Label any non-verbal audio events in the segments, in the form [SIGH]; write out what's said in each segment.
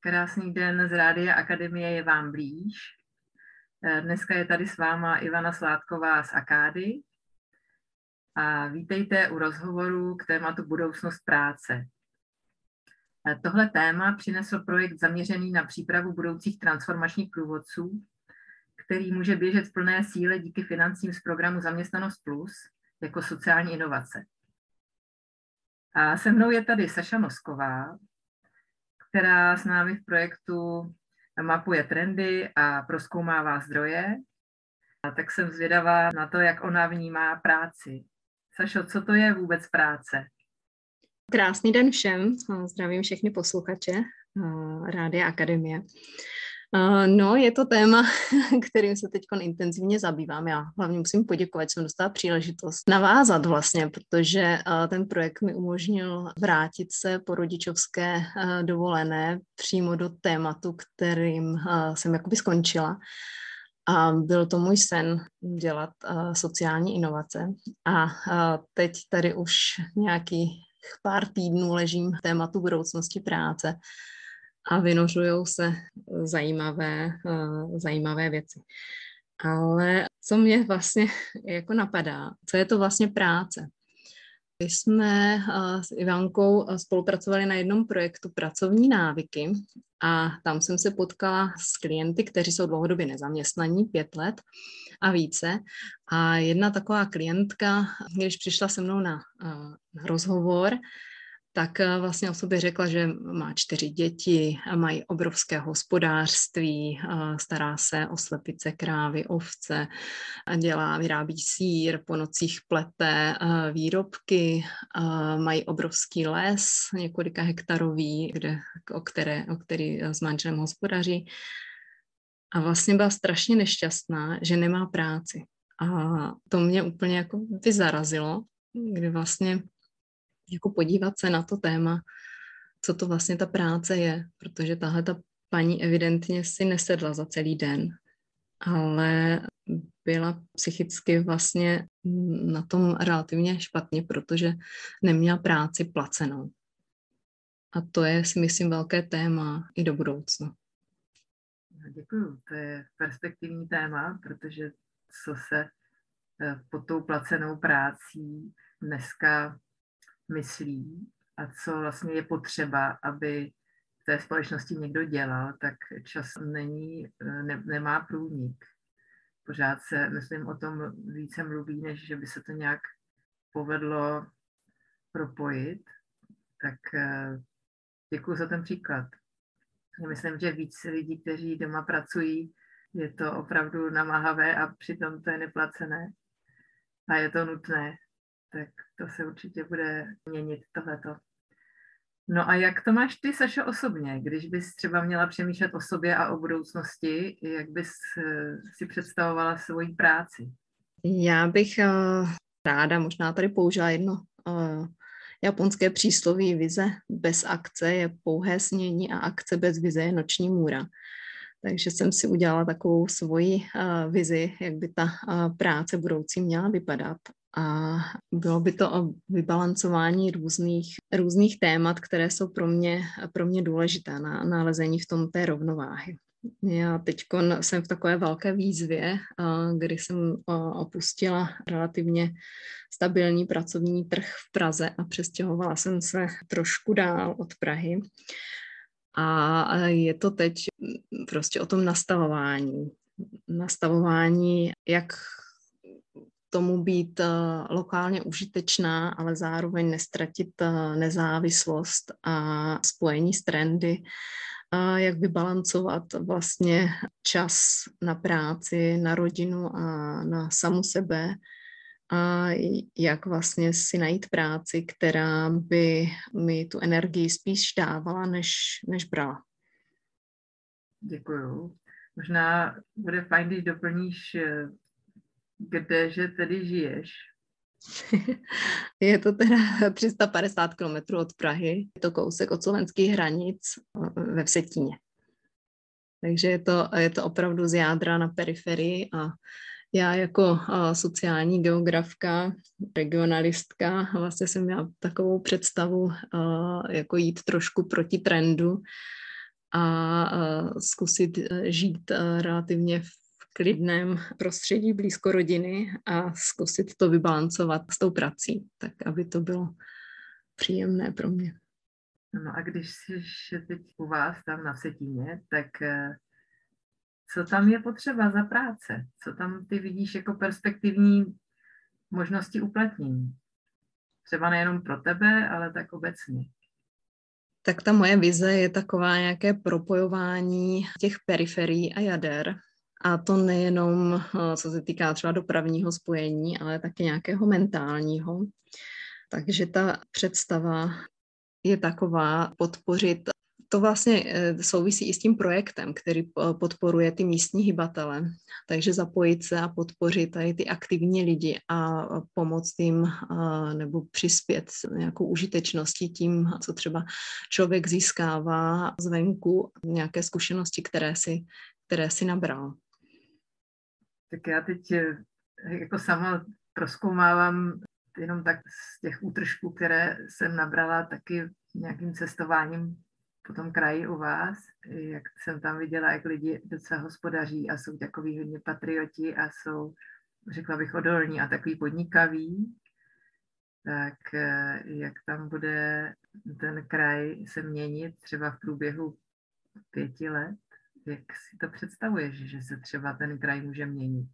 Krásný den z Rádia Akademie je vám blíž. Eh, dneska je tady s váma Ivana Sládková z Akády a vítejte u rozhovoru k tématu budoucnost práce. Eh, tohle téma přinesl projekt zaměřený na přípravu budoucích transformačních průvodců, který může běžet v plné síle díky financím z programu Zaměstnanost Plus jako sociální inovace. A se mnou je tady Saša Nosková, která s námi v projektu mapuje trendy a proskoumává zdroje. A tak jsem zvědavá na to, jak ona vnímá práci. Sašo, co to je vůbec práce? Krásný den všem, zdravím všechny posluchače Rádia Akademie. No, je to téma, [LAUGHS] kterým se teď intenzivně zabývám. Já hlavně musím poděkovat, že jsem dostala příležitost navázat vlastně, protože ten projekt mi umožnil vrátit se po rodičovské dovolené přímo do tématu, kterým jsem jakoby skončila. A byl to můj sen dělat sociální inovace. A teď tady už nějaký pár týdnů ležím tématu budoucnosti práce a vynožují se zajímavé, eh, zajímavé věci. Ale co mě vlastně [LAUGHS] jako napadá, co je to vlastně práce? My jsme eh, s Ivankou eh, spolupracovali na jednom projektu Pracovní návyky a tam jsem se potkala s klienty, kteří jsou dlouhodobě nezaměstnaní, pět let a více. A jedna taková klientka, když přišla se mnou na, na rozhovor, tak eh, vlastně o sobě řekla, že má čtyři děti, mají obrovské hospodářství, stará se o slepice, krávy, ovce, dělá, vyrábí sír, po nocích plete eh, výrobky, mají obrovský les, několika hektarový, kde, o, které, o který eh, s manželem hospodaří. A vlastně byla strašně nešťastná, že nemá práci. A to mě úplně jako vyzarazilo, kdy vlastně jako podívat se na to téma, co to vlastně ta práce je, protože tahle ta paní evidentně si nesedla za celý den, ale byla psychicky vlastně na tom relativně špatně, protože neměla práci placenou. A to je, si myslím, velké téma i do budoucna. Děkuji, to je perspektivní téma, protože co se eh, pod tou placenou prácí dneska myslí a co vlastně je potřeba, aby v té společnosti někdo dělal, tak čas není, ne, nemá průnik. Pořád se, myslím, o tom více mluví, než že by se to nějak povedlo propojit. Tak eh, děkuji za ten příklad. Myslím, že víc lidí, kteří doma pracují, je to opravdu namáhavé a přitom to je neplacené. A je to nutné tak to se určitě bude měnit tohleto. No a jak to máš ty, Sašo, osobně, když bys třeba měla přemýšlet o sobě a o budoucnosti, jak bys eh, si představovala svoji práci? Já bych uh, ráda možná tady použila jedno uh, japonské přísloví vize bez akce je pouhé snění a akce bez vize je noční můra. Takže jsem si udělala takovou svoji uh, vizi, jak by ta uh, práce budoucí měla vypadat a bylo by to o vybalancování různých, různých témat, které jsou pro mě, pro mě důležité na nalezení v tom té rovnováhy. Já teď jsem v takové velké výzvě, kdy jsem opustila relativně stabilní pracovní trh v Praze a přestěhovala jsem se trošku dál od Prahy. A je to teď prostě o tom nastavování. Nastavování, jak tomu být uh, lokálně užitečná, ale zároveň nestratit uh, nezávislost a spojení s trendy, uh, jak vybalancovat vlastně čas na práci, na rodinu a na samu sebe, a jak vlastně si najít práci, která by mi tu energii spíš dávala, než, než brala. Děkuju. Možná bude fajn, když doplníš Kdeže tedy žiješ? [LAUGHS] Je to teda 350 km od Prahy, je to kousek od slovenských hranic eh, ve Vsetíně. Takže je to, je to opravdu z jádra na periferii a já jako uh, sociální geografka, regionalistka, vlastně jsem měla takovou představu uh, jako jít trošku proti trendu a zkusit žít relativně v klidném prostředí blízko rodiny a zkusit to vybalancovat s tou prací, tak aby to bylo příjemné pro mě. No a když jsi teď u vás tam na Setíně, tak eh, co tam je potřeba za práce? Co tam ty vidíš jako perspektivní možnosti uplatnění? Třeba nejenom pro tebe, ale tak obecně. Tak ta moje vize je taková nějaké propojování těch periferií a jader. A to nejenom, eh, co se týká třeba dopravního spojení, ale také nějakého mentálního. Takže ta představa je taková podpořit to vlastně eh, souvisí i s tím projektem, který eh, podporuje ty místní hybatele. Takže zapojit se a podpořit tady ty aktivní lidi a pomoct jim nebo přispět nějakou užitečností tím, co třeba člověk získává zvenku, nějaké zkušenosti, které si, které si nabral. Tak já teď eh, jako sama proskoumávám jenom tak z těch útržků, které jsem nabrala taky nějakým cestováním po tom kraji u vás, jak jsem tam viděla, jak lidi docela hospodaří a jsou takový hodně patrioti a jsou, řekla bych, odolní a takový podnikaví, tak eh, jak tam bude ten kraj se měnit třeba v průběhu pěti let, jak si to představuješ, že se třeba ten kraj může měnit?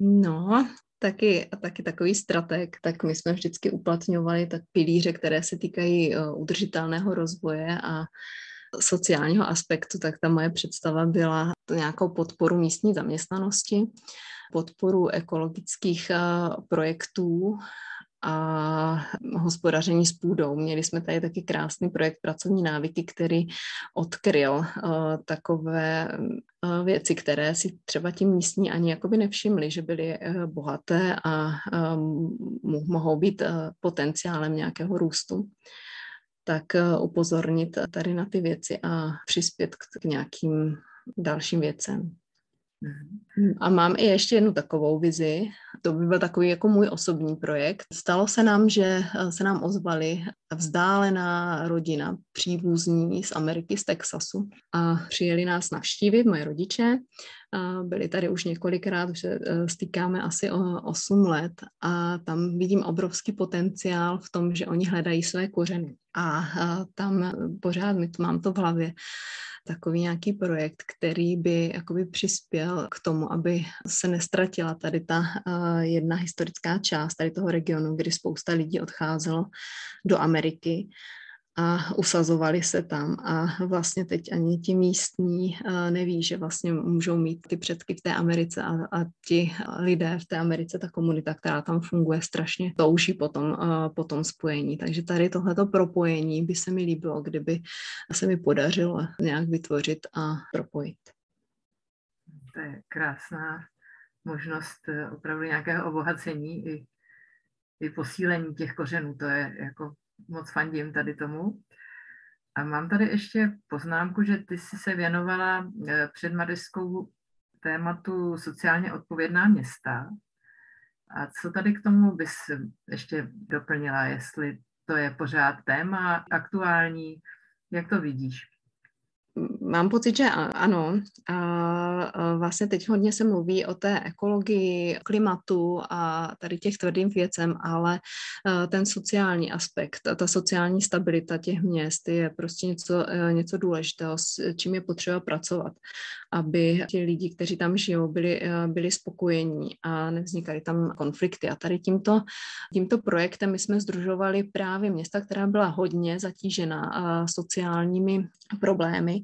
No, taky, taky takový strateg, tak my jsme vždycky uplatňovali tak pilíře, které se týkají uh, udržitelného rozvoje a sociálního aspektu, tak ta moje představa byla nějakou podporu místní zaměstnanosti, podporu ekologických uh, projektů a hospodaření s půdou. Měli jsme tady taky krásný projekt Pracovní návyky, který odkryl uh, takové uh, věci, které si třeba ti místní ani jakoby nevšimli, že byly uh, bohaté a mohou být potenciálem nějakého růstu tak upozornit tady na ty věci a přispět k, k nějakým dalším věcem. A mám i ještě jednu takovou vizi. To by byl takový jako můj osobní projekt. Stalo se nám, že eh, se nám ozvali vzdálená rodina příbuzní z Ameriky, z Texasu a přijeli nás navštívit, moje rodiče. Byli tady už několikrát, už se eh, stýkáme asi o 8 let a tam vidím obrovský potenciál v tom, že oni hledají své kořeny. A tam pořád mám to v hlavě takový nějaký projekt, který by jakoby přispěl k tomu, aby se nestratila tady ta jedna historická část tady toho regionu, kdy spousta lidí odcházelo do Ameriky a usazovali se tam a vlastně teď ani ti místní neví, že vlastně můžou mít ty předky v té Americe a, a ti lidé v té Americe, ta komunita, která tam funguje, strašně touží po tom, uh, po tom spojení. Takže tady tohleto propojení by se mi líbilo, kdyby se mi podařilo nějak vytvořit a propojit. To je krásná možnost eh, opravdu nějakého obohacení i, i posílení těch kořenů. To je jako moc fandím tady tomu. A mám tady ještě poznámku, že ty jsi se věnovala eh, před tématu sociálně odpovědná města. A co tady k tomu bys ještě doplnila, jestli to je pořád téma aktuální, jak to vidíš? Mám pocit, že ano. A vlastně teď hodně se mluví o té ekologii, klimatu a tady těch tvrdým věcem, ale ten sociální aspekt, ta sociální stabilita těch měst je prostě něco, něco důležitého, s čím je potřeba pracovat, aby ti lidi, kteří tam žijou, byli, byli spokojení a nevznikaly tam konflikty. A tady tímto, tímto projektem my jsme združovali právě města, která byla hodně zatížena sociálními problémy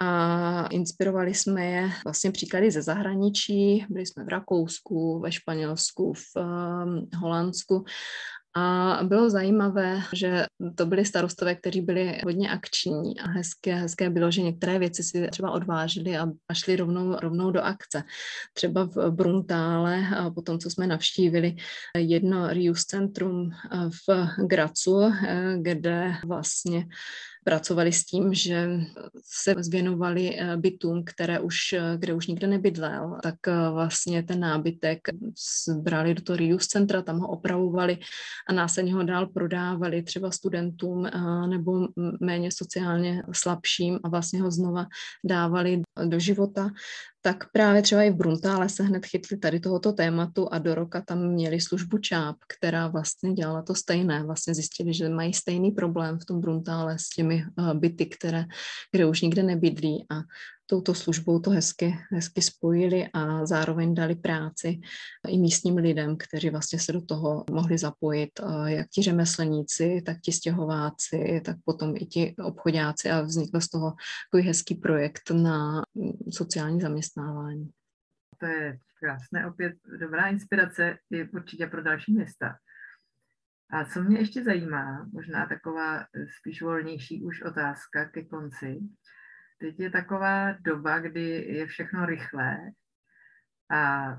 a inspirovali jsme je vlastně příklady ze zahraničí. Byli jsme v Rakousku, ve Španělsku, v um, Holandsku a bylo zajímavé, že to byli starostové, kteří byli hodně akční a hezké, hezké bylo, že některé věci si třeba odvážili a, šli rovnou, rovnou do akce. Třeba v Bruntále, a potom, co jsme navštívili, jedno Rius centrum v Gracu, kde vlastně pracovali s tím, že se zvěnovali bytům, které už, kde už nikde nebydlel, tak vlastně ten nábytek zbrali do toho Rius centra, tam ho opravovali a následně ho dál prodávali třeba studentům nebo méně sociálně slabším a vlastně ho znova dávali do života tak právě třeba i v Bruntále se hned chytli tady tohoto tématu a do roka tam měli službu ČÁP, která vlastně dělala to stejné. Vlastně zjistili, že mají stejný problém v tom Bruntále s těmi eh, byty, které, kde už nikde nebydlí a touto službou to hezky, hezky spojili a zároveň dali práci i místním lidem, kteří vlastně se do toho mohli zapojit, eh, jak ti řemeslníci, tak ti stěhováci, tak potom i ti obchodáci a vznikl z toho takový hezký projekt na mm, sociální zaměstnávání. To je krásné, opět dobrá inspirace i určitě pro další města. A co mě ještě zajímá, možná taková spíš volnější už otázka ke konci, teď je taková doba, kdy je všechno rychlé a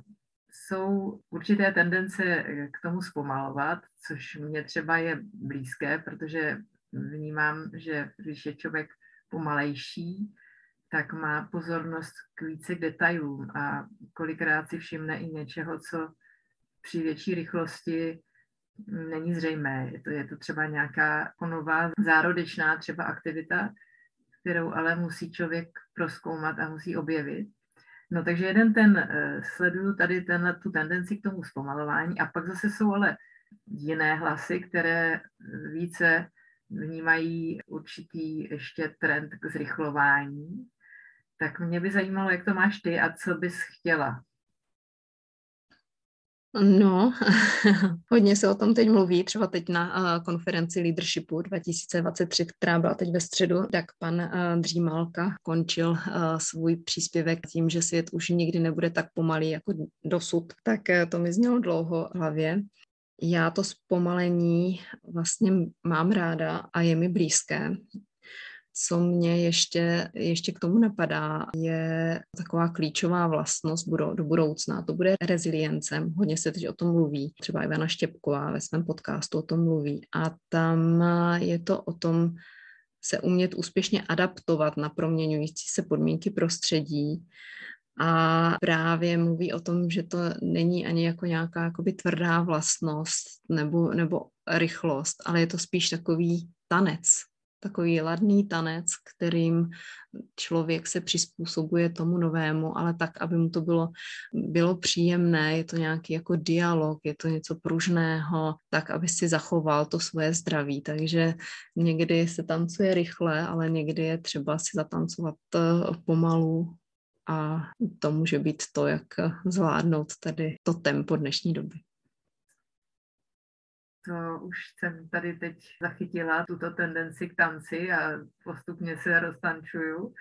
jsou určité tendence k tomu zpomalovat, což mě třeba je blízké, protože vnímám, že když je člověk pomalejší, tak má pozornost k více detailům a kolikrát si všimne i něčeho, co při větší rychlosti není zřejmé. Je to, je to třeba nějaká nová zárodečná třeba aktivita, kterou ale musí člověk proskoumat a musí objevit. No takže jeden ten, uh, sleduju tady tenhle, tu tendenci k tomu zpomalování a pak zase jsou ale jiné hlasy, které více vnímají určitý ještě trend k zrychlování. Tak mě by zajímalo, jak to máš ty a co bys chtěla No, [LAUGHS] hodně se o tom teď mluví, třeba teď na uh, konferenci Leadershipu 2023, která byla teď ve středu, tak pan uh, Dřímalka končil uh, svůj příspěvek tím, že svět už nikdy nebude tak pomalý jako dosud, tak to mi znělo dlouho v hlavě. Já to zpomalení vlastně mám ráda a je mi blízké. Co mě ještě, ještě k tomu napadá, je taková klíčová vlastnost do budoucna. To bude reziliencem. Hodně se teď o tom mluví. Třeba Ivana Štěpková ve svém podcastu o tom mluví. A tam je to o tom se umět úspěšně adaptovat na proměňující se podmínky prostředí, a právě mluví o tom, že to není ani jako nějaká jakoby tvrdá vlastnost nebo, nebo rychlost, ale je to spíš takový tanec, takový ladný tanec, kterým člověk se přizpůsobuje tomu novému, ale tak, aby mu to bylo, bylo příjemné, je to nějaký jako dialog, je to něco pružného, tak, aby si zachoval to svoje zdraví. Takže někdy se tancuje rychle, ale někdy je třeba si zatancovat eh, pomalu. A to může být to, jak zvládnout tady to tempo dnešní doby to už jsem tady teď zachytila tuto tendenci k tanci a postupně se roztančuju.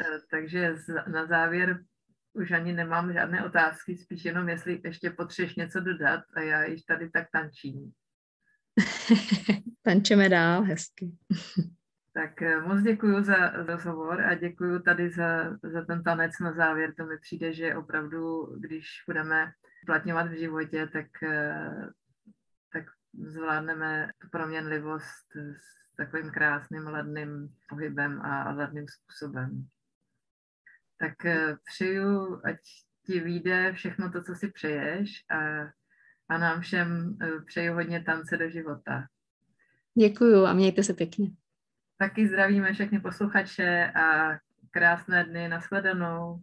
Eh, takže na závěr už ani nemám žádné otázky, spíš jenom jestli ještě potřebuješ něco dodat a já již tady tak tančím. [LAUGHS] Tančeme dál, hezky. Tak eh, moc děkuji za rozhovor a děkuji tady za, za ten tanec na závěr. To mi přijde, že opravdu, když budeme platňovat v životě, tak eh, zvládneme tu proměnlivost s takovým krásným ladným pohybem a ladným způsobem. Tak eh, přeju, ať ti vyjde všechno to, co si přeješ a, a nám všem eh, přeju hodně tance do života. Děkuju a mějte se pěkně. Taky zdravíme všechny posluchače a krásné dny, nashledanou.